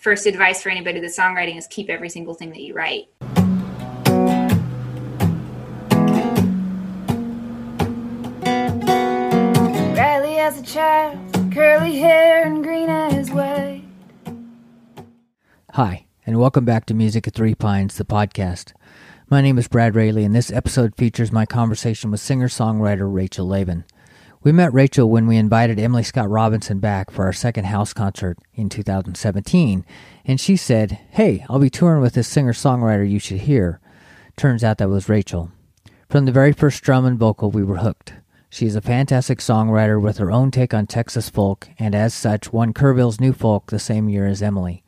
first advice for anybody that's songwriting is keep every single thing that you write. Riley as a child, curly hair and green eyes white. Hi, and welcome back to Music at Three Pines, the podcast. My name is Brad Rayleigh, and this episode features my conversation with singer songwriter Rachel Laban. We met Rachel when we invited Emily Scott Robinson back for our second house concert in 2017, and she said, Hey, I'll be touring with this singer songwriter you should hear. Turns out that was Rachel. From the very first drum and vocal, we were hooked. She is a fantastic songwriter with her own take on Texas folk, and as such, won Kerrville's New Folk the same year as Emily.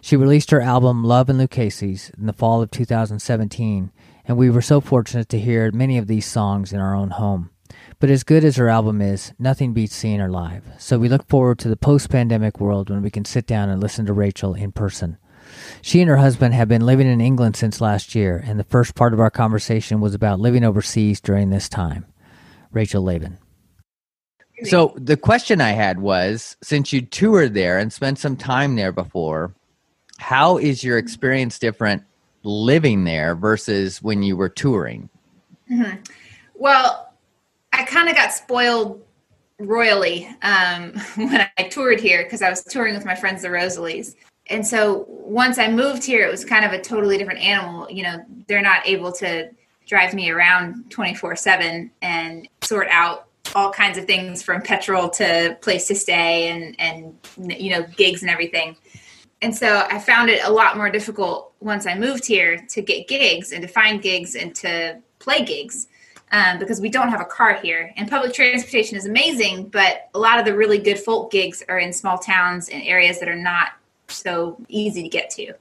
She released her album Love and Lucchese's in the fall of 2017, and we were so fortunate to hear many of these songs in our own home. But as good as her album is, nothing beats seeing her live. So we look forward to the post pandemic world when we can sit down and listen to Rachel in person. She and her husband have been living in England since last year, and the first part of our conversation was about living overseas during this time. Rachel Laban. So the question I had was since you toured there and spent some time there before, how is your experience different living there versus when you were touring? Mm-hmm. Well, I kind of got spoiled royally um, when I toured here because I was touring with my friends, the Rosalees. And so once I moved here, it was kind of a totally different animal. You know, they're not able to drive me around 24 7 and sort out all kinds of things from petrol to place to stay and, and, you know, gigs and everything and so I found it a lot more difficult once I moved here to get gigs and to find gigs and to play gigs um, because we don't have a car here. And public transportation is amazing, but a lot of the really good folk gigs are in small towns and areas that are not so easy to get to.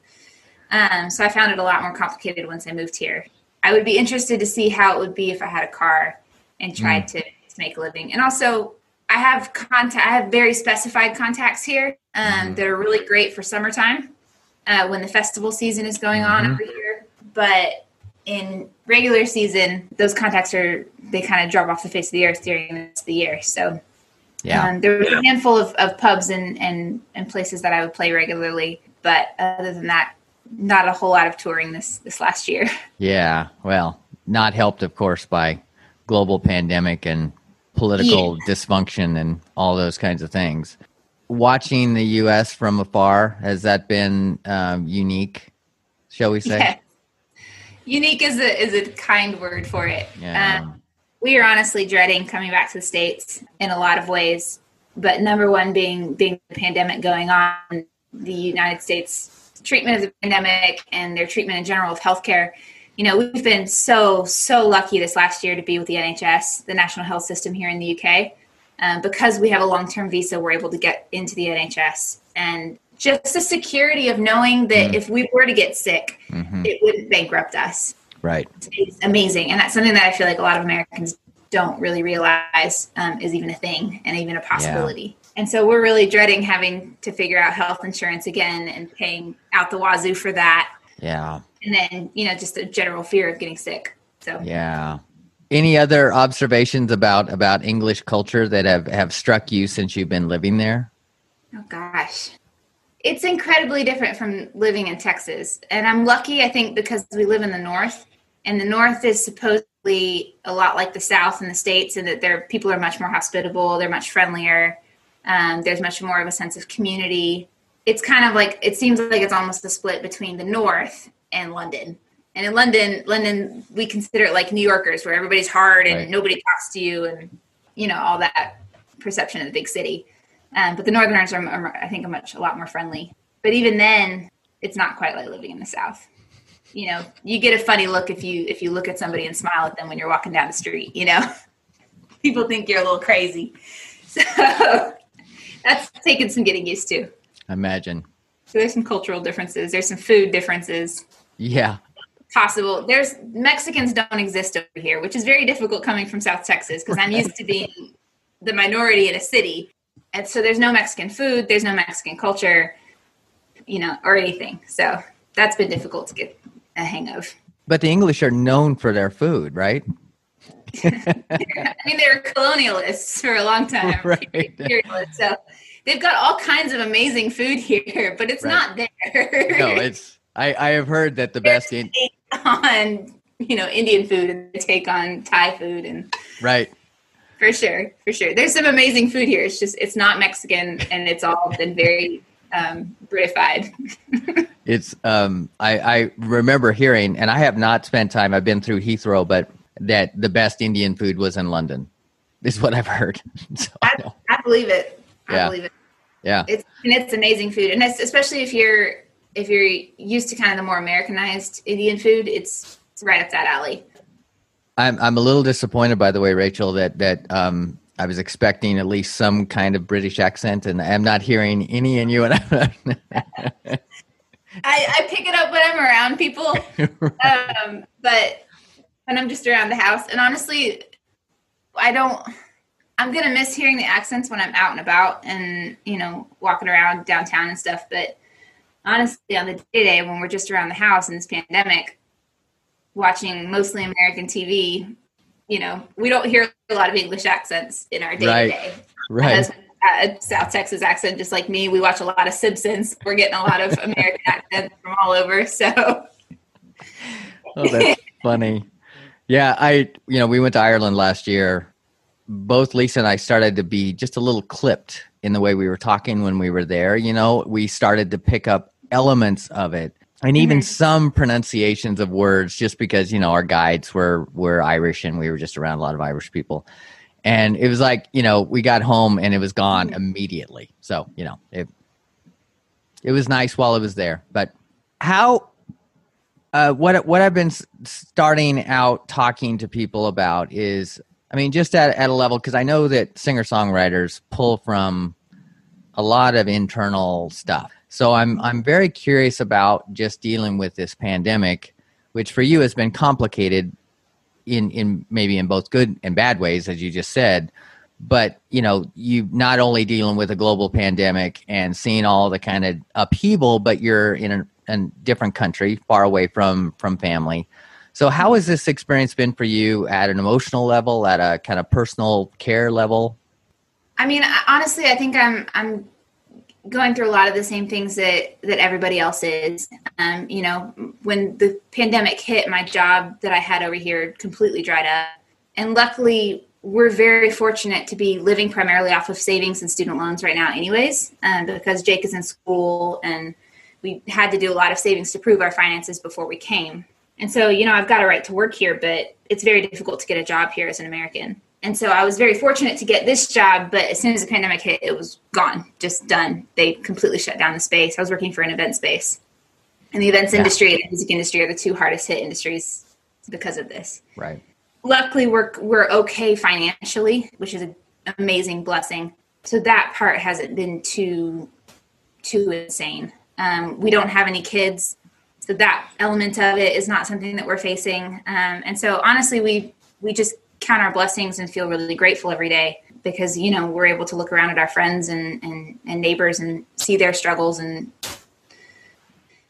Um, so I found it a lot more complicated once I moved here. I would be interested to see how it would be if I had a car and tried mm. to, to make a living. And also, I have contact. I have very specified contacts here um, mm-hmm. that are really great for summertime uh, when the festival season is going on mm-hmm. every year. But in regular season, those contacts are they kind of drop off the face of the earth during the year. So yeah, um, there was a handful of, of pubs and, and and places that I would play regularly. But other than that, not a whole lot of touring this this last year. Yeah, well, not helped, of course, by global pandemic and political yeah. dysfunction and all those kinds of things. Watching the U.S. from afar has that been um, unique? Shall we say? Yeah. Unique is a is a kind word for it. Yeah. Um, we are honestly dreading coming back to the states in a lot of ways, but number one being being the pandemic going on, the United States treatment of the pandemic and their treatment in general of healthcare you know, we've been so, so lucky this last year to be with the NHS, the National Health System here in the UK. Um, because we have a long term visa, we're able to get into the NHS. And just the security of knowing that mm if we were to get sick, mm-hmm. it wouldn't bankrupt us. Right. It's amazing. And that's something that I feel like a lot of Americans don't really realize um, is even a thing and even a possibility. Yeah. And so we're really dreading having to figure out health insurance again and paying out the wazoo for that. Yeah and then you know just a general fear of getting sick so yeah any other observations about about english culture that have have struck you since you've been living there oh gosh it's incredibly different from living in texas and i'm lucky i think because we live in the north and the north is supposedly a lot like the south in the states and that their people are much more hospitable they're much friendlier um, there's much more of a sense of community it's kind of like it seems like it's almost a split between the north and London. And in London, London, we consider it like New Yorkers, where everybody's hard and right. nobody talks to you, and you know all that perception of the big city. Um, but the Northerners are, are, I think, a much a lot more friendly. But even then, it's not quite like living in the South. You know, you get a funny look if you if you look at somebody and smile at them when you're walking down the street. You know, people think you're a little crazy. So that's taken some getting used to. Imagine. So there's some cultural differences. There's some food differences. Yeah. Possible. There's Mexicans don't exist over here, which is very difficult coming from South Texas because I'm used to being the minority in a city. And so there's no Mexican food, there's no Mexican culture, you know, or anything. So that's been difficult to get a hang of. But the English are known for their food, right? I mean, they were colonialists for a long time. right. So they've got all kinds of amazing food here, but it's Right. not there. No, it's I, I have heard that the best in on you know Indian food and take on Thai food and right. For sure, for sure. There's some amazing food here. It's just it's not Mexican and it's all been very um, Britified. It's um I, I remember hearing and I have not spent time, I've been through Heathrow, but that the best Indian food was in London. Is what I've heard. So, I I, believe it. I Yeah. believe it. yeah. It's and it's amazing food, and it's, especially if you're if you're used to kind of the more Americanized Indian food, it's right up that alley. I'm I'm a little disappointed by the way, Rachel, that that um I was expecting at least some kind of British accent and I'm not hearing any in you and I, I pick it up when I'm around people, um, but when I'm just around the house, and honestly, I don't. I'm gonna miss hearing the accents when I'm out and about, and you know, walking around downtown and stuff. But honestly, on the day to day, when we're just around the house in this pandemic, watching mostly American TV, you know, we don't hear a lot of English accents in our day to day. right. A South Texas accent, just like me. We watch a lot of Simpsons. We're getting a lot of American accents from all over. So Oh, that's funny. Yeah, I you know, we went to Ireland last year. Both Lisa and I started to be just a little clipped in the way we were talking when we were there. You know, we started to pick up elements of it. And even Mhm. some pronunciations of words just because, you know, our guides were were Irish and we were just around a lot of Irish people. And it was like, you know, we got home and it was gone immediately. So, you know, it it was nice while it was there. But how uh, what what I've been starting out talking to people about is, I mean, just at at a level because I know that singer songwriters pull from a lot of internal stuff. So I'm I'm very curious about just dealing with this pandemic, which for you has been complicated in in maybe in both good and bad ways, as you just said. But you know, you not only dealing with a global pandemic and seeing all the kind of upheaval, but you're in a, a different country, far away from from family. So, how has this experience been for you at an emotional level, at a kind of personal care level? I mean, honestly, I think I'm I'm going through a lot of the same things that that everybody else is. Um, you know, when the pandemic hit, my job that I had over here completely dried up, and luckily, we're very fortunate to be living primarily off of savings and student loans right now, anyways, um, because Jake is in school and we had to do a lot of savings to prove our finances before we came. And so, you know, I've got a right to work here, but it's very difficult to get a job here as an American. And so I was very fortunate to get this job, but as soon as the pandemic hit, it was gone, just done. They completely shut down the space. I was working for an event space. And the events Yeah. industry and the music industry are the two hardest hit industries because of this. Right. Luckily, we're we're okay financially, which is an amazing blessing. So that part hasn't been too too insane. Um, we don't have any kids, so that element of it is not something that we're facing. Um, and so honestly, we we just count our blessings and feel really grateful every day because you know we're able to look around at our friends and and, and neighbors and see their struggles and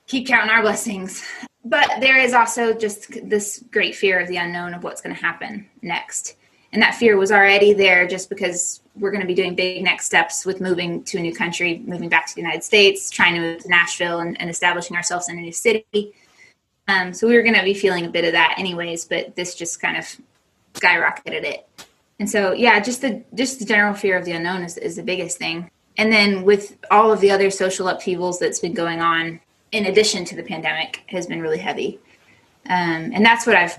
keep counting our blessings. But there is also just this great fear of the unknown of what's going to happen next. And that fear was already there just because we're going to be doing big next steps with moving to a new country, moving back to the United States, trying to move to Nashville and, and establishing ourselves in a new city. Um, so we were going to be feeling a bit of that anyways, but this just kind of skyrocketed it. And so, yeah, just the just the general fear of the unknown is, is the biggest thing. And then with all of the other social upheavals that's been going on, in addition to the pandemic, has been really heavy. Um, and that's what I've,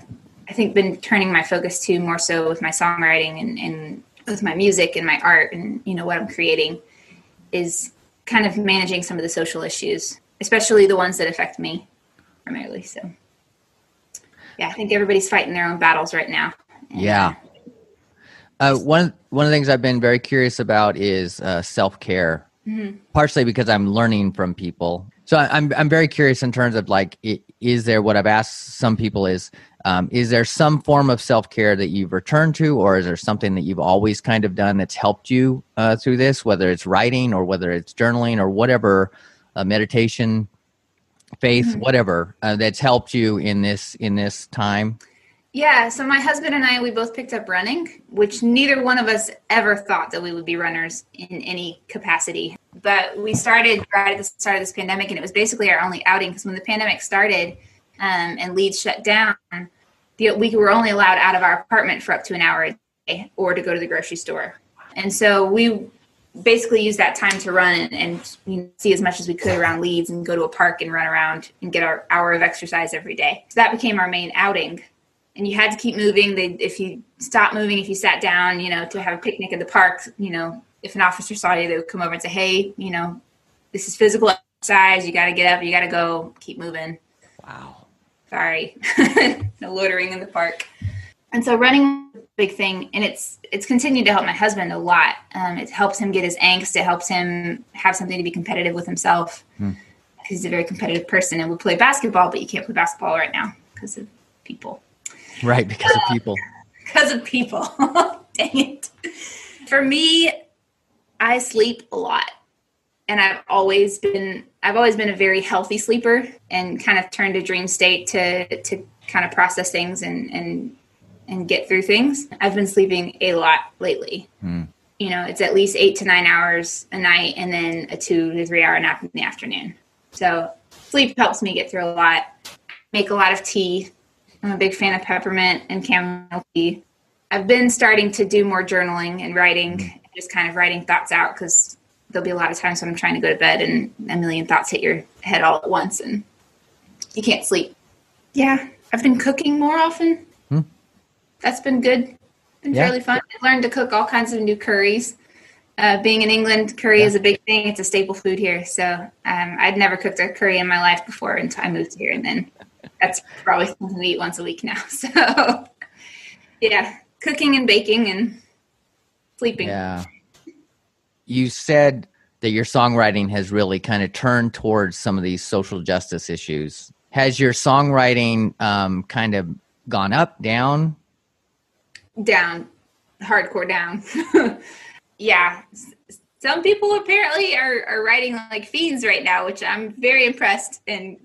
I think, been turning my focus to more so with my songwriting and, and with my music and my art and you know what I'm creating, is kind of managing some of the social issues, especially the ones that affect me primarily. So, yeah, I think everybody's fighting their own battles right now. Yeah. Uh, one one of the things I've been very curious about is uh, self care. Partially because I'm learning from people, so I, I'm I'm very curious in terms of like, is there what I've asked some people is, um, is there some form of self care that you've returned to, or is there something that you've always kind of done that's helped you uh, through this, whether it's writing or whether it's journaling or whatever, uh, meditation, faith, whatever uh, that's helped you in this in this time? Yeah, so my husband and I, we both picked up running, which neither one of us ever thought that we would be runners in any capacity. But we started right at the start of this pandemic, and it was basically our only outing because when the pandemic started um, and Leeds shut down, the, we were only allowed out of our apartment for up to an hour a day or to go to the grocery store. And so we basically used that time to run and, and you know, see as much as we could around Leeds and go to a park and run around and get our hour of exercise every day. So that became our main outing and you had to keep moving. They, if you stopped moving, if you sat down, you know, to have a picnic in the park, you know, if an officer saw you, they would come over and say, "Hey, you know, this is physical exercise. You got to get up. You got to go. Keep moving." Wow. Sorry, no loitering in the park. And so running was a big thing, and it's it's continued to help my husband a lot. Um, it helps him get his angst. It helps him have something to be competitive with himself. Hmm. He's a very competitive person, and we play basketball, but you can't play basketball right now because of people. Right, because of people. because of people. Dang it. For me, I sleep a lot. And I've always been I've always been a very healthy sleeper and kind of turned a dream state to to kind of process things and and and get through things. I've been sleeping a lot lately. Hmm. You know, it's at least eight to nine hours a night and then a two to three hour nap in the afternoon. So sleep helps me get through a lot. Make a lot of tea I'm a big fan of peppermint and chamomile tea. I've been starting to do more journaling and writing, mm-hmm. just kind of writing thoughts out because there'll be a lot of times when I'm trying to go to bed and a million thoughts hit your head all at once and you can't sleep. Yeah, I've been cooking more often. Hmm. That's been good. Been yeah. fairly fun. I learned to cook all kinds of new curries. Uh, being in England, curry yeah. is a big thing. It's a staple food here. So um, I'd never cooked a curry in my life before until I moved here, and then that's probably something we eat once a week now. So yeah, cooking and baking and sleeping. Yeah. You said that your songwriting has really kind of turned towards some of these social justice issues. Has your songwriting um, kind of gone up, down? Down, hardcore down. yeah. Some people apparently are, are writing like fiends right now, which I'm very impressed and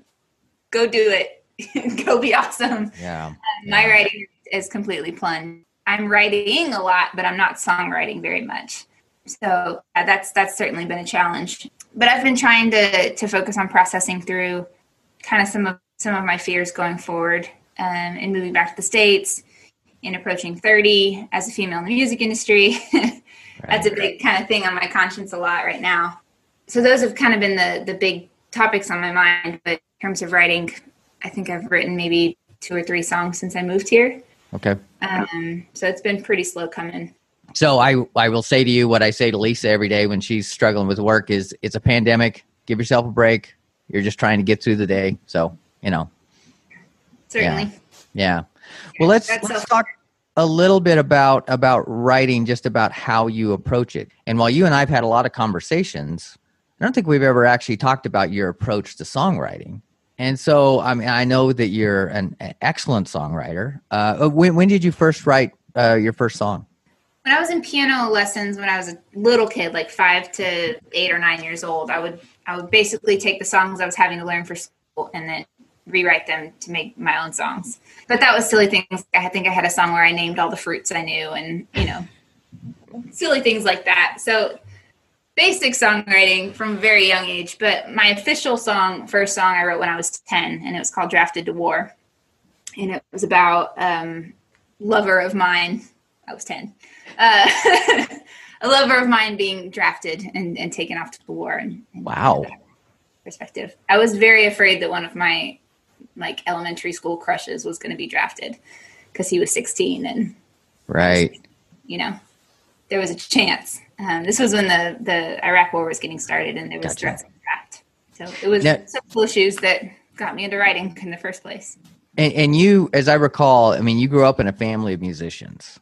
go do it go be awesome. Yeah. Um, my writing is completely plunged. I'm writing a lot, but I'm not songwriting very much. So uh, that's that's certainly been a challenge. But I've been trying to to focus on processing through kind of some of some of my fears going forward um, and moving back to the states in approaching 30 as a female in the music industry. that's a big kind of thing on my conscience a lot right now. So those have kind of been the the big topics on my mind. But in terms of writing, I think I've written maybe two or three songs since I moved here. Okay. Um, so it's been pretty slow coming. So I I will say to you what I say to Lisa every day when she's struggling with work is it's a pandemic. Give yourself a break. You're just trying to get through the day. So you know. Certainly. Yeah. yeah. Well, let's That's let's so talk a little bit about about writing, just about how you approach it. And while you and I've had a lot of conversations, I don't think we've ever actually talked about your approach to songwriting. And so, I mean, I know that you're an excellent songwriter. Uh, when, when did you first write uh, your first song? When I was in piano lessons, when I was a little kid, like five to eight or nine years old, I would I would basically take the songs I was having to learn for school and then rewrite them to make my own songs. But that was silly things. I think I had a song where I named all the fruits I knew, and you know, silly things like that. So basic songwriting from a very young age, but my official song, first song I wrote when I was 10, and it was called Drafted to War. And it was about um, lover of mine. I was 10. Uh, a lover of mine being drafted and, and taken off to the war. And, and wow. Perspective. I was very afraid that one of my like elementary school crushes was going to be drafted because he was 16 and right. You know, there was a chance um, this was when the, the Iraq War was getting started, and there was gotcha. threats of draft. So it was now, social issues that got me into writing in the first place. And, and, you, as I recall, I mean, you grew up in a family of musicians.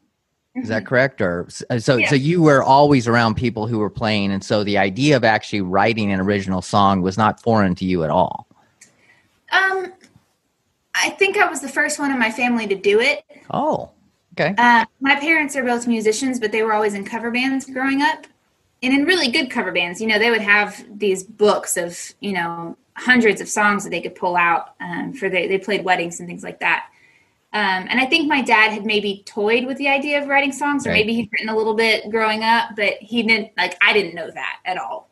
Is that mm-hmm. correct? Or so, so you were always around people who were playing, and so the idea of actually writing an original song was not foreign to you at all. Um, I think I was the first one in my family to do it. Oh, Okay. Uh, my parents are both musicians, but they were always in cover bands growing up, and in really good cover bands. You know, they would have these books of you know hundreds of songs that they could pull out um, for they they played weddings and things like that. Um, and I think my dad had maybe toyed with the idea of writing songs, or Right. maybe he'd written a little bit growing up, but he didn't like I didn't know that at all.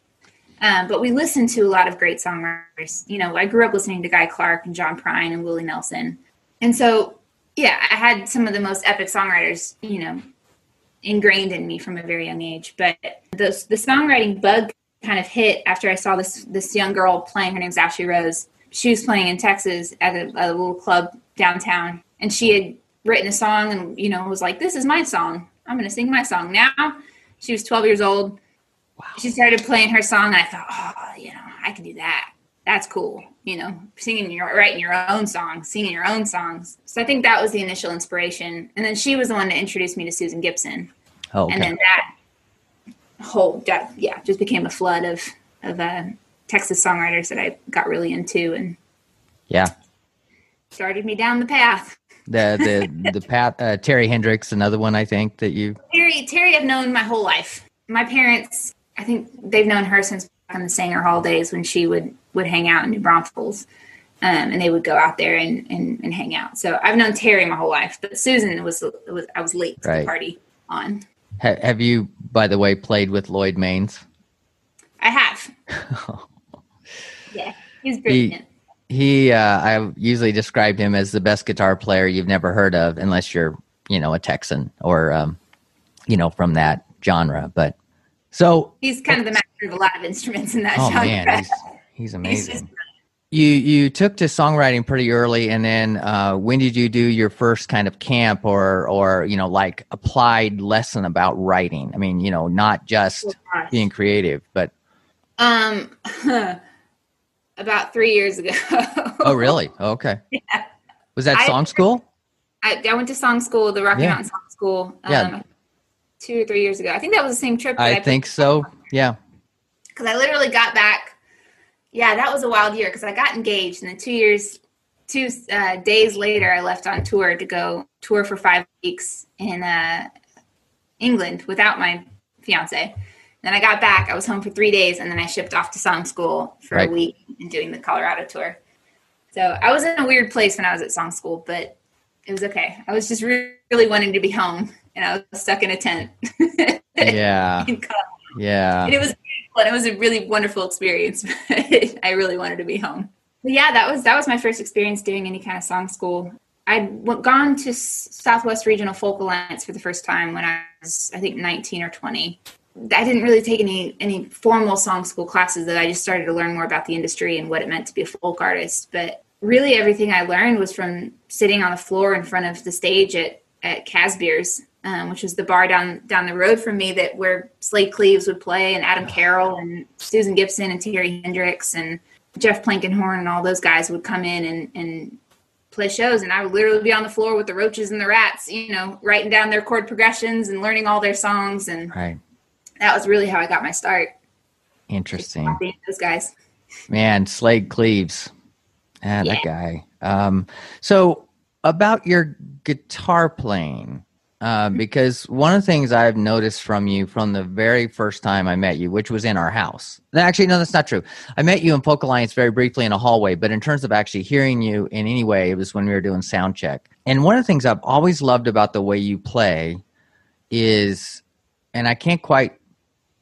Um, but we listened to a lot of great songwriters. You know, I grew up listening to Guy Clark and John Prine and Willie Nelson, and so yeah, I had some of the most epic songwriters. You know, ingrained in me from a very young age. But the the songwriting bug kind of hit after I saw this this young girl playing. Her name's Ashley Rose. She was playing in Texas at a, a little club downtown, and she had written a song and you know was like, "This is my song. I'm going to sing my song now." She was 12 years old. Wow. She started playing her song, and I thought, "Oh, you know, I can do that. That's cool." You know, singing your writing your own songs, singing your own songs. So I think that was the initial inspiration, and then she was the one that introduced me to Susan Gibson Oh, okay. and then that whole that yeah just became a flood of of uh, Texas songwriters that I got really into and yeah. started me down the path. The the the path uh, Terri Hendrix, another one I think that you Terri Terri I've known my whole life. My parents I think they've known her since in the Sanger Hall days when she would would hang out in New Braunfels. Um, and they would go out there and, and, and hang out. So I've known Terri my whole life, but Susan was, was I was late to the party on. ha, have you by the way played with Lloyd Maines? I have. yeah, he's brilliant. He uh, I usually described him as the best guitar player you've never heard of, unless you're you know a Texan or um, you know from that genre. But so He's kind of the master of a lot of instruments in that oh genre. man, he's, he's He's amazing. just- You you took to songwriting pretty early, and then uh, when did you do your first kind of camp or or you know like applied lesson about writing? I mean, you know, not just Oh, being creative, but Um, about three years ago. oh really? Okay. Yeah. Was that I- song school? I, I went to song school, the Rocky Yeah. Mountain Song School, um, Yeah. Two or three years ago. I think that was the same trip. That I think so. Yeah. because I literally got back. Yeah, that was a wild year because I got engaged, and then two years, two uh, days later, I left on tour to go tour for five weeks in uh, England without my fiance. Then I got back. I was home for three days, and then I shipped off to song school for Right. a week and doing the Colorado tour. So I was in a weird place when I was at song school, but it was okay. I was just re- really wanting to be home, and I was stuck in a tent. Yeah. Yeah. And it was beautiful, and it was a really wonderful experience. But I really wanted to be home. But yeah, that was that was my first experience doing any kind of song school. I'd gone to Southwest Regional Folk Alliance for the first time when I was, I think, 19 or 20. I didn't really take any any formal song school classes. That I just started to learn more about the industry and what it meant to be a folk artist. But really, everything I learned was from sitting on the floor in front of the stage at at Casbeers, um, which was the bar down down the road from me that where Slaid Cleaves would play and Adam Carroll and Susan Gibson and Terri Hendrix and Jeff Plankenhorn and all those guys would come in and, and play shows and I would literally be on the floor with the roaches and the rats, you know, writing down their chord progressions and learning all their songs and Right. that was really how I got my start. Interesting. Those guys. Man, Slaid Cleaves. Ah, that guy. Um, so about your guitar playing, uh, because one of the things I've noticed from you from the very first time I met you, which was in our house. Actually, no, that's not true. I met you in Folk Alliance very briefly in a hallway, but in terms of actually hearing you in any way, it was when we were doing sound check. And one of the things I've always loved about the way you play is, and I can't quite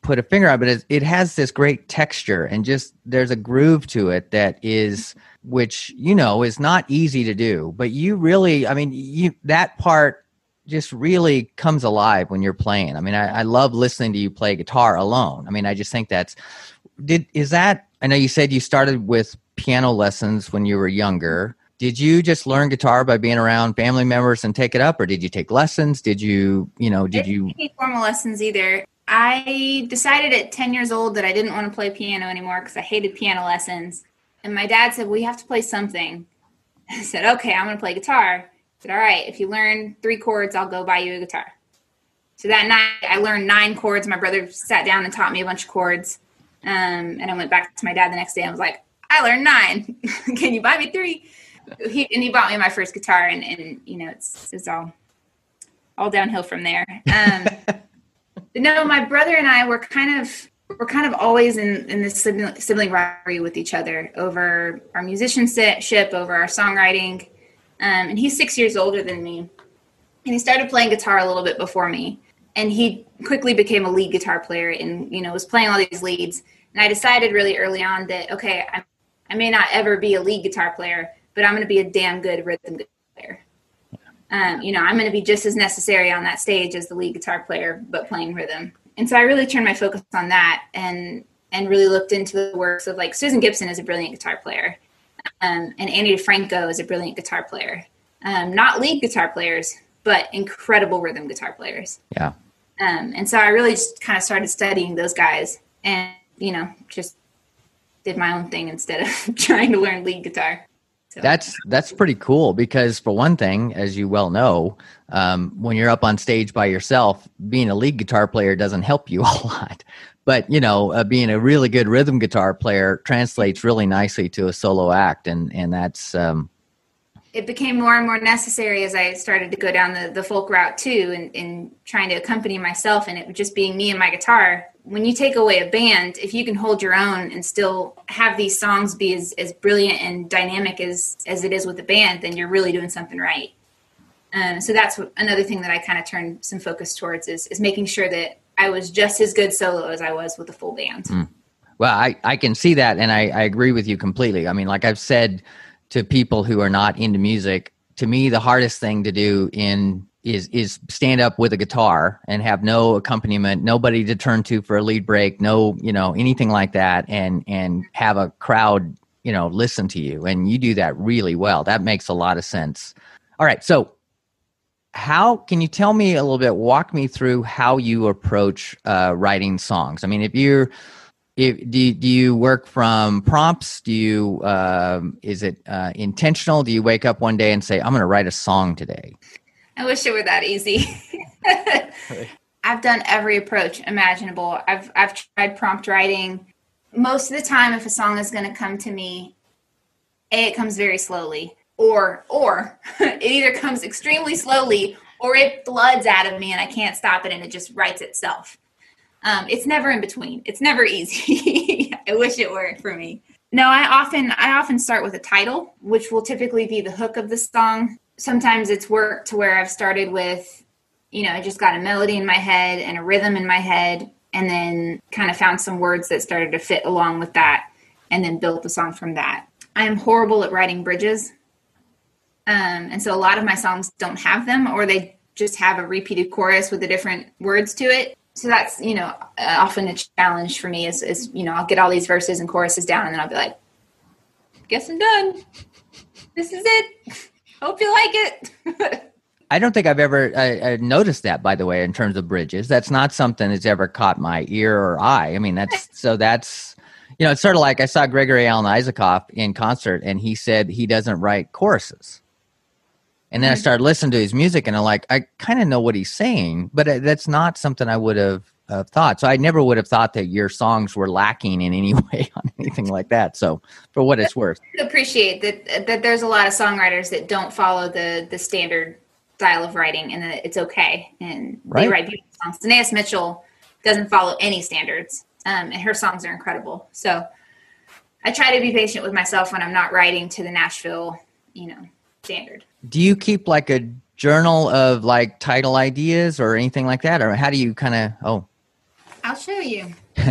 put a finger on, it, but it, it has this great texture and just there's a groove to it that is, which you know is not easy to do. But you really, I mean, you that part just really comes alive when you're playing. I mean, I, I love listening to you play guitar alone. I mean, I just think that's did is that I know you said you started with piano lessons when you were younger. Did you just learn guitar by being around family members and take it up, or did you take lessons? Did you, you know, I did didn't you? take formal lessons either. I decided at 10 years old that I didn't want to play piano anymore because I hated piano lessons. And my dad said, We have to play something. I said, Okay, I'm going to play guitar. Said, All right, if you learn three chords, I'll go buy you a guitar. So that night, I learned nine chords. My brother sat down and taught me a bunch of chords. Um, and I went back to my dad the next day and was like, I learned nine. Can you buy me three? He, and he bought me my first guitar, and, and you know, it's, it's all all downhill from there. Um, no, my brother and I were kind of we're kind of always in in this sibling, sibling rivalry with each other over our musicianship, over our songwriting. Um, and he's six years older than me. And he started playing guitar a little bit before me, and he quickly became a lead guitar player, and you know was playing all these leads. And I decided really early on that okay, I, I may not ever be a lead guitar player, but I'm going to be a damn good rhythm player. Um, you know, I'm going to be just as necessary on that stage as the lead guitar player, but playing rhythm. And so I really turned my focus on that, and and really looked into the works of like Susan Gibson is a brilliant guitar player, um, and Ani DiFranco is a brilliant guitar player. Um, not lead guitar players, but incredible rhythm guitar players. Yeah. Um, and so I really just kind of started studying those guys, and you know, just did my own thing instead of trying to learn lead guitar. So. That's that's pretty cool because for one thing, as you well know, um, when you're up on stage by yourself, being a lead guitar player doesn't help you a lot but you know uh, being a really good rhythm guitar player translates really nicely to a solo act and and that's um, it became more and more necessary as I started to go down the, the folk route too and, and trying to accompany myself and it just being me and my guitar. When you take away a band, if you can hold your own and still have these songs be as, as brilliant and dynamic as, as it is with the band, then you're really doing something right. Um, so that's another thing that I kind of turned some focus towards is, is making sure that I was just as good solo as I was with a full band. Mm. Well, I, I can see that, and I, I agree with you completely. I mean, like I've said to people who are not into music, to me, the hardest thing to do in is is stand up with a guitar and have no accompaniment, nobody to turn to for a lead break, no, you know, anything like that, and and have a crowd, you know, listen to you, and you do that really well. That makes a lot of sense. All right, so how can you tell me a little bit walk me through how you approach uh, writing songs? I mean if you're if, do, you, do you work from prompts? Do you um, is it uh, intentional? Do you wake up one day and say i'm going to write a song today i wish it were that easy. I've done every approach imaginable. I've i've tried prompt writing. Most of the time if a song is going to come to me a it comes very slowly or or it either comes extremely slowly or it floods out of me and I can't stop it and it just writes itself. Um, it's never in between. It's never easy. I wish it were for me. No, I often I often start with a title, which will typically be the hook of the song. Sometimes it's worked to where I've started with, you know, I just got a melody in my head and a rhythm in my head, and then kind of found some words that started to fit along with that, and then built the song from that. I am horrible at writing bridges. Um, and so a lot of my songs don't have them, or they just have a repeated chorus with the different words to it. So that's you know uh, often a challenge for me. Is is you know I'll get all these verses and choruses down, and then I'll be like, "Guess I'm done. This is it. Hope you like it." I don't think I've ever uh, noticed that, by the way, in terms of bridges. That's not something that's ever caught my ear or eye. I mean, that's so that's you know, it's sort of like I saw Gregory Alan Isakov in concert, and he said he doesn't write choruses. And then I mm-hmm. started listening to his music, and I'm like, I kind of know what he's saying, but uh, that's not something I would have uh, thought. So I never would have thought that your songs were lacking in any way on anything like that. So for what it's worth, I appreciate that that there's a lot of songwriters that don't follow the the standard style of writing, and that it's okay, and right. they write beautiful songs. Danae Mitchell doesn't follow any standards, um, and her songs are incredible. So I try to be patient with myself when I'm not writing to the Nashville, you know, standard. Do you keep like a journal of like title ideas or anything like that, or how do you kind of? Oh, I'll show you. so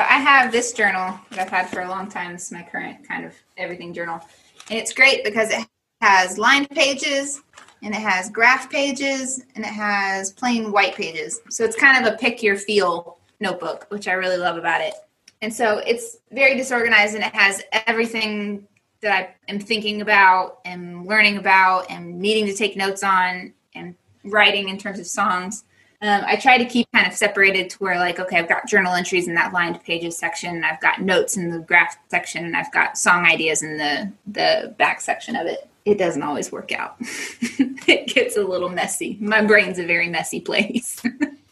I have this journal that I've had for a long time. This is my current kind of everything journal, and it's great because it has lined pages and it has graph pages and it has plain white pages. So it's kind of a pick your feel notebook, which I really love about it. And so it's very disorganized and it has everything that I am thinking about and learning about and needing to take notes on and writing in terms of songs. Um, I try to keep kind of separated to where, like, okay, I've got journal entries in that lined pages section, I've got notes in the graph section, and I've got song ideas in the the back section of it. It doesn't always work out. it gets a little messy. My brain's a very messy place.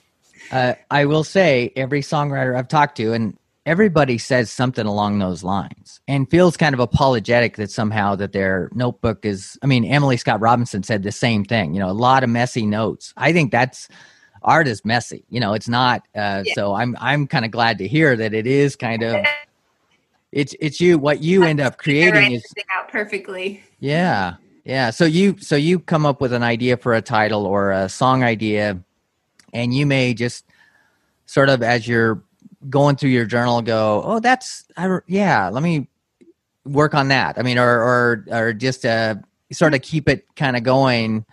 uh, I will say, every songwriter I've talked to, and everybody says something along those lines and feels kind of apologetic that somehow that their notebook is i mean emily scott robinson said the same thing you know a lot of messy notes i think that's art is messy you know it's not uh, yeah. so i'm i'm kind of glad to hear that it is kind of it's it's you what you end up creating is out perfectly. Yeah. Yeah. So you so you come up with an idea for a title or a song idea and you may just sort of as you're going through your journal go, "Oh, that's I, yeah, let me work on that." I mean or or or just uh sort of keep it kind of going.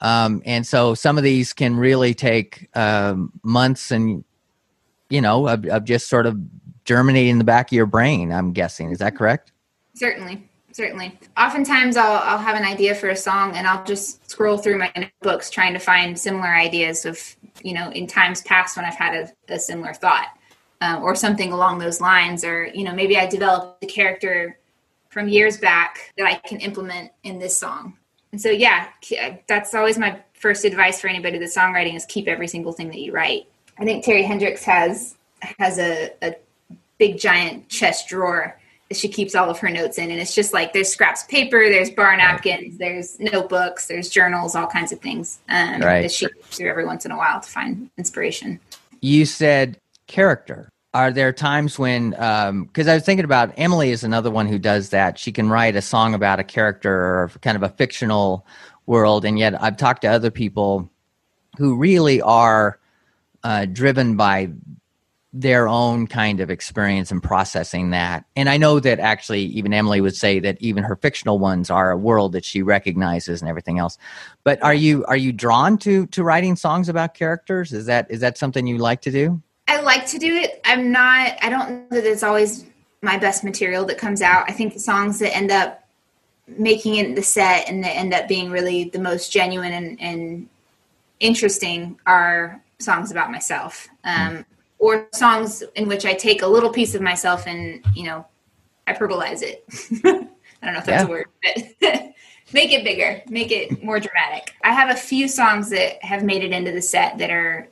Um, and so some of these can really take um, months and you know of, of just sort of germinating in the back of your brain i'm guessing. Is that correct? Certainly. Certainly. Oftentimes I'll, I'll have an idea for a song and i'll just scroll through my books trying to find similar ideas of you know in times past when i've had a, a similar thought uh, or something along those lines or you know maybe i developed a character from years back that i can implement in this song and so yeah that's always my first advice for anybody with songwriting is keep every single thing that you write i think terri hendrix has has a, a big giant chest drawer that she keeps all of her notes in. And it's just like there's scraps of paper, there's bar napkins, there's notebooks, there's journals, all kinds of things um, right. that she goes through every once in a while to find inspiration. You said character. Are there times when, because um, I was thinking about Emily is another one who does that. She can write a song about a character or kind of a fictional world. And yet I've talked to other people who really are uh, driven by their own kind of experience and processing that. And I know that actually even Emily would say that even her fictional ones are a world that she recognizes and everything else. But are you are you drawn to to writing songs about characters? Is that is that something you like to do? I like to do it. I'm not I don't know that it's always my best material that comes out. I think the songs that end up making it the set and that end up being really the most genuine and, and interesting are songs about myself. Um, or songs in which I take a little piece of myself and you know hyperbolize it. I don't know if that's yeah. a word, but make it bigger, make it more dramatic. I have a few songs that have made it into the set that are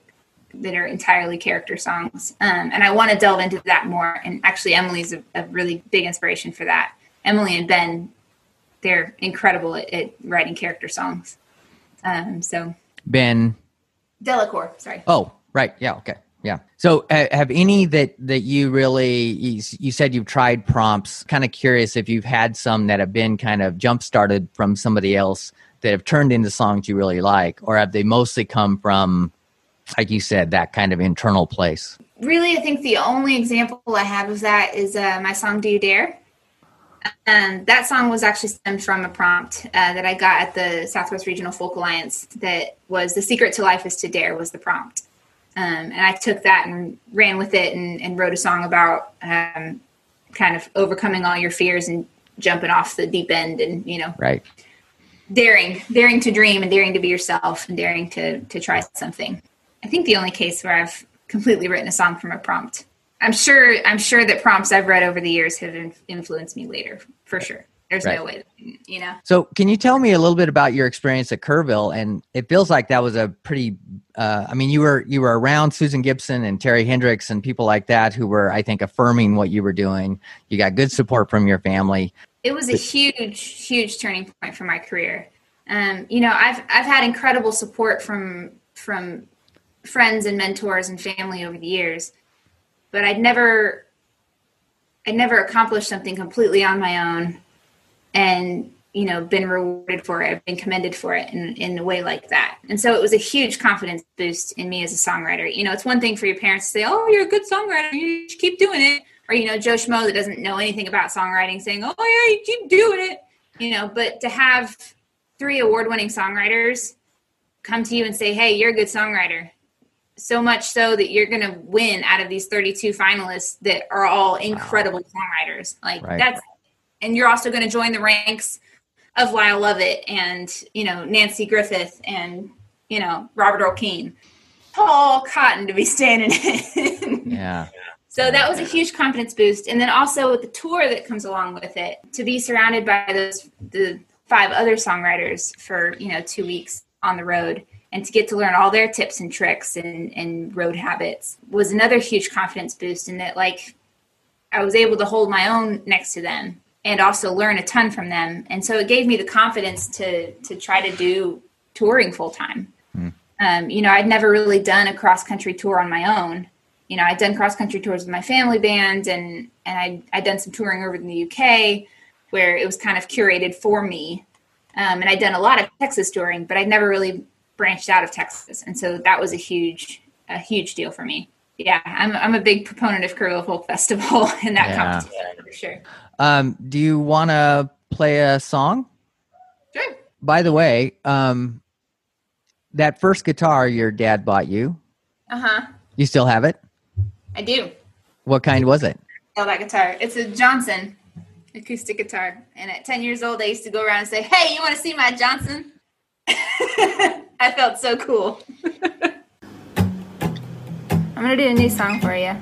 that are entirely character songs, um, and I want to delve into that more. And actually, Emily's a, a, really big inspiration for that. Emily and Ben, they're incredible at, at writing character songs. Um, so Ben Delacour, sorry. Oh, right. Yeah. Okay. Yeah. So, uh, have any that that you really you, you said you've tried prompts? Kind of curious if you've had some that have been kind of jump started from somebody else that have turned into songs you really like, or have they mostly come from, like you said, that kind of internal place? Really, I think the only example I have of that is uh, my song "Do You Dare." And that song was actually stemmed from a prompt uh, that I got at the Southwest Regional Folk Alliance. That was "The secret to life is to dare" was the prompt um, and I took that and ran with it and, and wrote a song about um, kind of overcoming all your fears and jumping off the deep end and, you know, right. Daring, daring to dream and daring to be yourself and daring to, to try something. I think the only case where I've completely written a song from a prompt. I'm sure, I'm sure that prompts I've read over the years have influenced me later for sure. There's right. no way, you know. So, can you tell me a little bit about your experience at Kerrville? And it feels like that was a pretty. Uh, I mean, you were you were around Susan Gibson and Terri Hendrix and people like that who were, I think, affirming what you were doing. You got good support from your family. It was a huge, huge turning point for my career. Um, you know, I've I've had incredible support from from friends and mentors and family over the years, but I'd never I'd never accomplished something completely on my own and you know been rewarded for it I've been commended for it in, in a way like that. And so it was a huge confidence boost in me as a songwriter. You know it's one thing for your parents to say oh you're a good songwriter. You should keep doing it. Or you know joe schmo that doesn't know anything about songwriting saying oh yeah you keep doing it. You know but to have three award-winning songwriters come to you and say hey you're a good songwriter so much so that you're going to win out of these 32 finalists that are all incredible wow. songwriters like right. that's and you're also going to join the ranks of Lyle Lovett and you know Nanci Griffith and you know Robert Earl Keen. Paul Cotton to be standing in. yeah. So that was a huge confidence boost, and then also with the tour that comes along with it, to be surrounded by those the five other songwriters for you know two weeks on the road, and to get to learn all their tips and tricks and, and road habits was another huge confidence boost in that like i was able to hold my own next to them and also learn a ton from them. And so it gave me the confidence to to try to do touring full time mm. um, you know i'd never really done a cross country tour on my own. You know i'd done cross country tours with my family band and and i'd, I'd done some touring over in the uk where it was kind of curated for me. Um, and i'd done a lot of texas touring but i'd never really branched out of Texas, and so that was a huge a huge deal for me. Yeah, I'm I'm a big proponent of Kerrville Folk Festival and that yeah. competition for sure. Um, do you want to play a song? Sure. By the way, um, that first guitar your dad bought you. Uh huh. You still have it? I do. What kind was it? Oh, that guitar. It's a Johnson acoustic guitar. And at 10 years old, I used to go around and say, Hey, you want to see my Johnson? I felt so cool. I'm going to do a new song for you.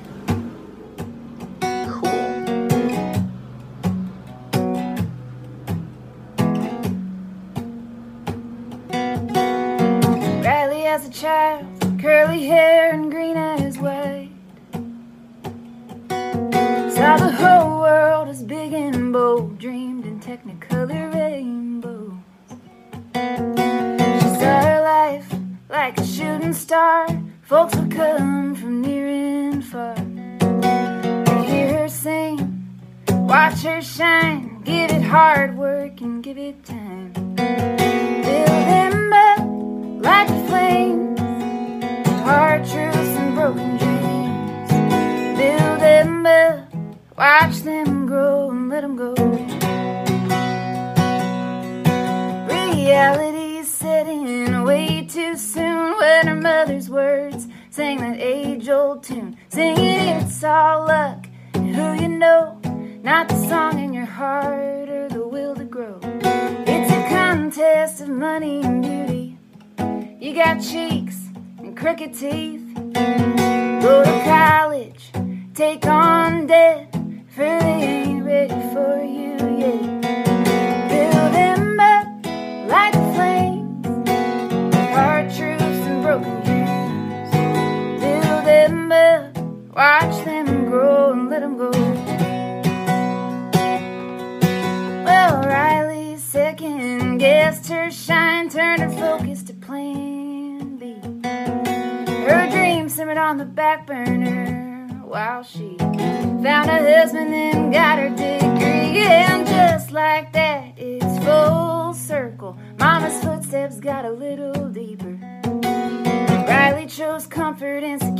shows confidence.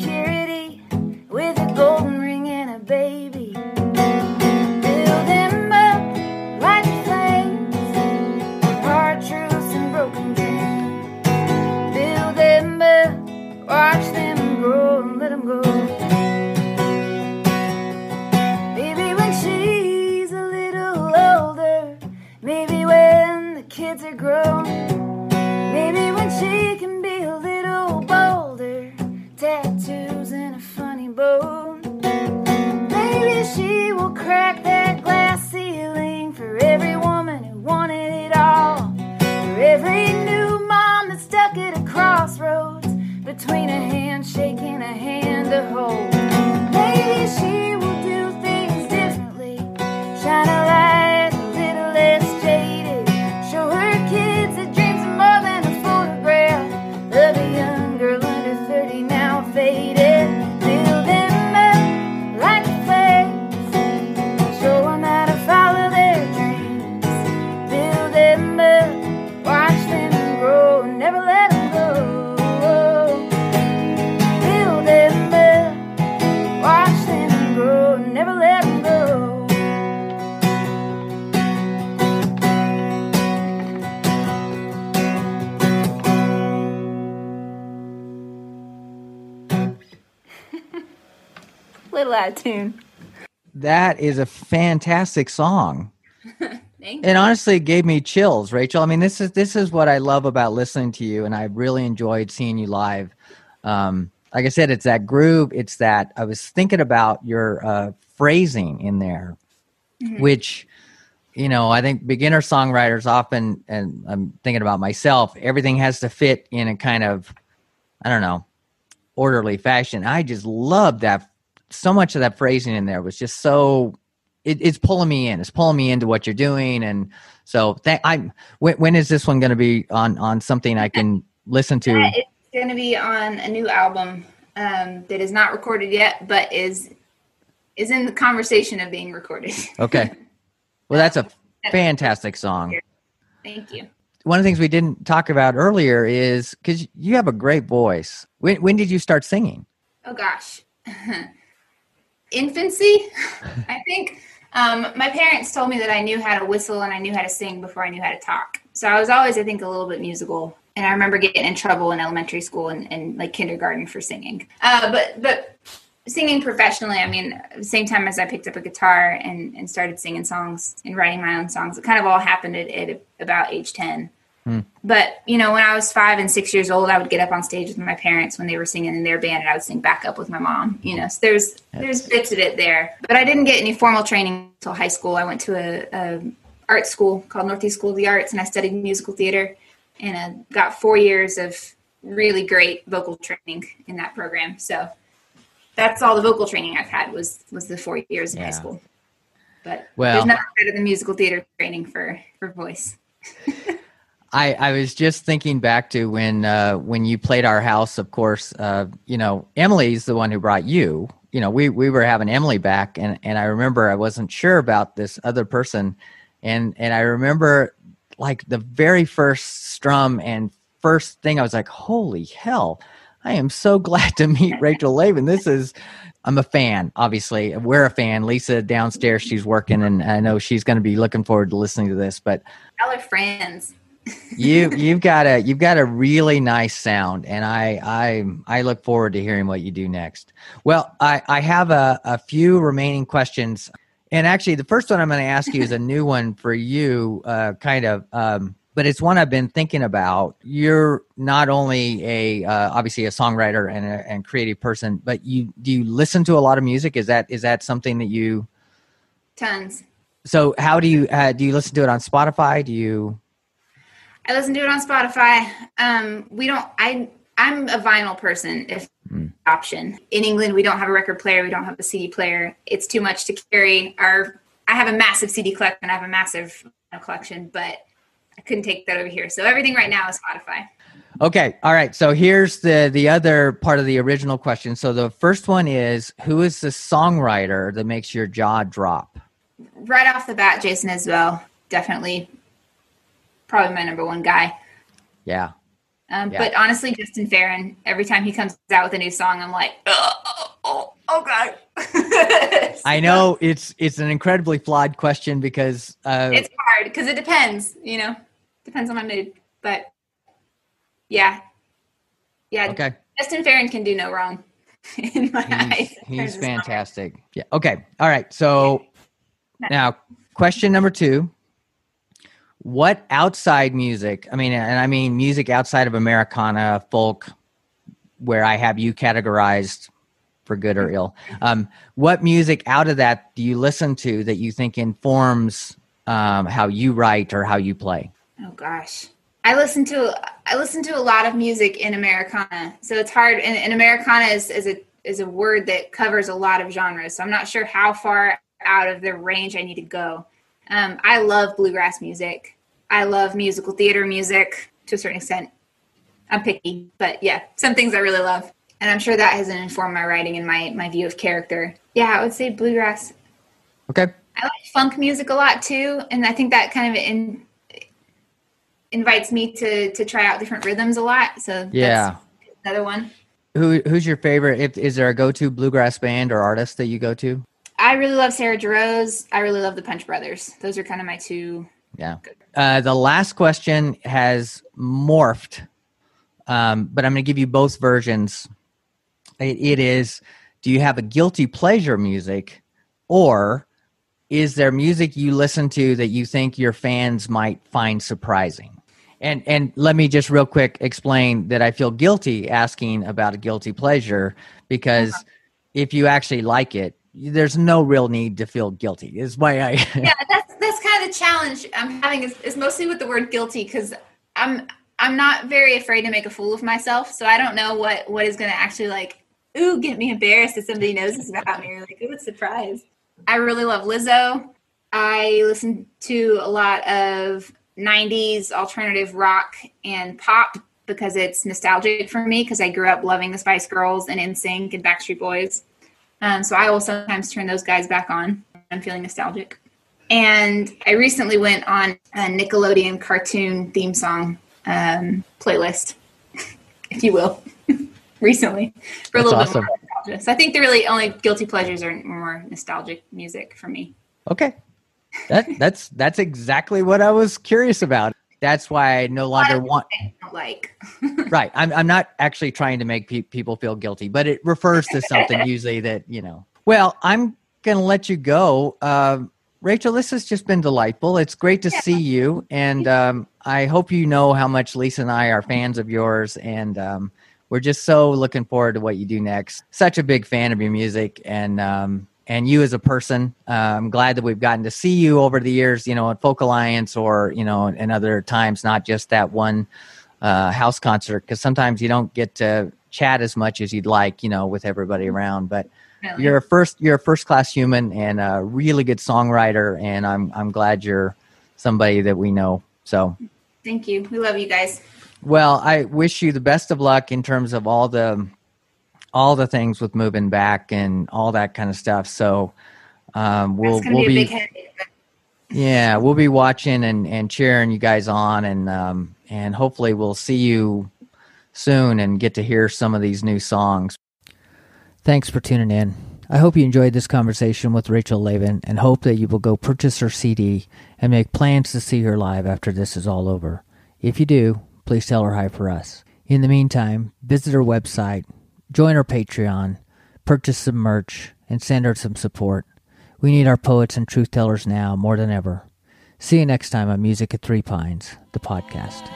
tune. That is a fantastic song. and honestly it gave me chills, Rachel. I mean, this is this is what I love about listening to you, and I really enjoyed seeing you live. Um, like I said, it's that groove. It's that I was thinking about your uh, phrasing in there, mm-hmm. which you know I think beginner songwriters often, and I'm thinking about myself. Everything has to fit in a kind of, I don't know, orderly fashion. I just love that so much of that phrasing in there was just so it, it's pulling me in. It's pulling me into what you're doing, and so th- I'm. When, when is this one going to be on on something I can listen to? Yeah, it's going to be on a new album um, that is not recorded yet, but is is in the conversation of being recorded. okay, well, that's a fantastic song. Thank you. One of the things we didn't talk about earlier is because you have a great voice. When when did you start singing? Oh gosh. infancy. I think um, my parents told me that I knew how to whistle and I knew how to sing before I knew how to talk. So I was always, I think, a little bit musical. And I remember getting in trouble in elementary school and, and like kindergarten for singing. Uh, but but singing professionally, I mean, same time as I picked up a guitar and, and started singing songs and writing my own songs, it kind of all happened at, at about age 10. But, you know, when I was five and six years old, I would get up on stage with my parents when they were singing in their band and I would sing back up with my mom. You know, so there's there's bits of it there. But I didn't get any formal training until high school. I went to a, a art school called Northeast School of the Arts and I studied musical theater and uh, got four years of really great vocal training in that program. So that's all the vocal training I've had was was the four years in Yeah. high school. But Well- there's nothing better than musical theater training for for voice. I, I was just thinking back to when uh, when you played our house. Of course, uh, you know Emily's the one who brought you. You know, we we were having Emily back, and and I remember I wasn't sure about this other person, and and I remember like the very first strum and first thing I was like, holy hell! I am so glad to meet Rachel Laven. This is. I'm a fan, obviously. We're a fan. Lisa downstairs, she's working, and I know she's going to be looking forward to listening to this. But Y'all are friends. You you've got a you've got a really nice sound and I I I look forward to hearing what you do next. Well, I I have a a few remaining questions. And actually the first one I'm going to ask you is a new one for you uh kind of um but it's one I've been thinking about. You're not only a uh, obviously a songwriter and a and creative person, but you do you listen to a lot of music? Is that is that something that you Tons. so how do you uh, do you listen to it on Spotify? Do you I listen to it on Spotify. Um, we don't. I I'm a vinyl person. If option in England, we don't have a record player. We don't have a CD player. It's too much to carry. Our I have a massive CD collection. I have a massive vinyl collection, but I couldn't take that over here. So everything right now is Spotify. Okay. All right. So here's the the other part of the original question. So the first one is who is the songwriter that makes your jaw drop? Right off the bat, Jason Isbell definitely probably my number one guy. Yeah. Um, Yeah. But honestly, Justin Farren, every time he comes out with a new song, I'm like, oh, oh, oh, God. I know it's it's an incredibly flawed question because uh, it's hard because it depends, you know, depends on my mood. But yeah, yeah, okay. Justin Farren can do no wrong in my eyes. He's, he's of song. fantastic. Yeah. Okay. All right. So now question number two. What outside music, I mean, and I mean music outside of Americana, folk, where I have you categorized for good or ill, um, what music out of that do you listen to that you think informs um, how you write or how you play? Oh gosh. I listen to I listen to a lot of music in Americana, so it's hard. And, and Americana is, is a is a word that covers a lot of genres. So I'm not sure how far out of the range I need to go. Um, I love bluegrass music. I love musical theater music to a certain extent. I'm picky, but yeah, some things I really love, and I'm sure that has informed my writing and my my view of character. Yeah, I would say bluegrass Okay. I like funk music a lot too, and I think that kind of in, invites me to to try out different rhythms a lot. So Yeah. that's another one. Who who's your favorite? If, is there a go to bluegrass band or artist that you go to? I really love Sarah Jarosz. I really love the Punch Brothers. Those are kind of my two. Yeah. Uh, the last question has morphed, um, but I'm going to give you both versions. It, it is Do you have a guilty pleasure music, or is there music you listen to that you think your fans might find surprising? And and let me just real quick explain that I feel guilty asking about a guilty pleasure because if you actually like it, there's no real need to feel guilty. Is why I Yeah, that's that's kind of the challenge I'm having is, is mostly with the word guilty because I'm I'm not very afraid to make a fool of myself. So I don't know what what is going to actually like ooh get me embarrassed if somebody knows this about me or like ooh surprise. I really love Lizzo. I listen to a lot of 90s alternative rock and pop because it's nostalgic for me because I grew up loving the Spice Girls and NSYNC and Backstreet Boys. Um, so I will sometimes turn those guys back on. I'm feeling nostalgic. And I recently went on a Nickelodeon cartoon theme song um, playlist, if you will, recently for a That's little awesome. bit more nostalgia. So I think the really only guilty pleasures are more nostalgic music for me. Okay. That that's that's exactly what I was curious about. That's why I no longer want I like. right. I'm I'm not actually trying to make pe- people feel guilty, but it refers to something usually that you know. Well, I'm gonna let you go. Um, Rachel, this has just been delightful. It's great to see you, and um, I hope you know how much Lisa and I are fans of yours, and um, we're just so looking forward to what you do next. Such a big fan of your music, and um, and you as a person. Uh, I'm glad that we've gotten to see you over the years, you know, at Folk Alliance or you know, and other times, not just that one uh, house concert, because sometimes you don't get to chat as much as you'd like, you know, with everybody around. But Really. you're a first, you're a first class human and a really good songwriter, and I'm I'm glad you're somebody that we know. So. Thank you. We love you guys. Well, I wish you the best of luck in terms of all the all the things with moving back and all that kind of stuff. So um, we'll It's going to we'll be a be, yeah we'll be watching and, and cheering you guys on and um, and hopefully we'll see you soon and get to hear some of these new songs. Thanks for tuning in. I hope you enjoyed this conversation with Rachel Laven and hope that you will go purchase her CD and make plans to see her live after this is all over. If you do, please tell her hi for us. In the meantime, visit her website, join her Patreon, purchase some merch, and send her some support. We need our poets and truth tellers now more than ever. See you next time on Music at Three Pines, the podcast.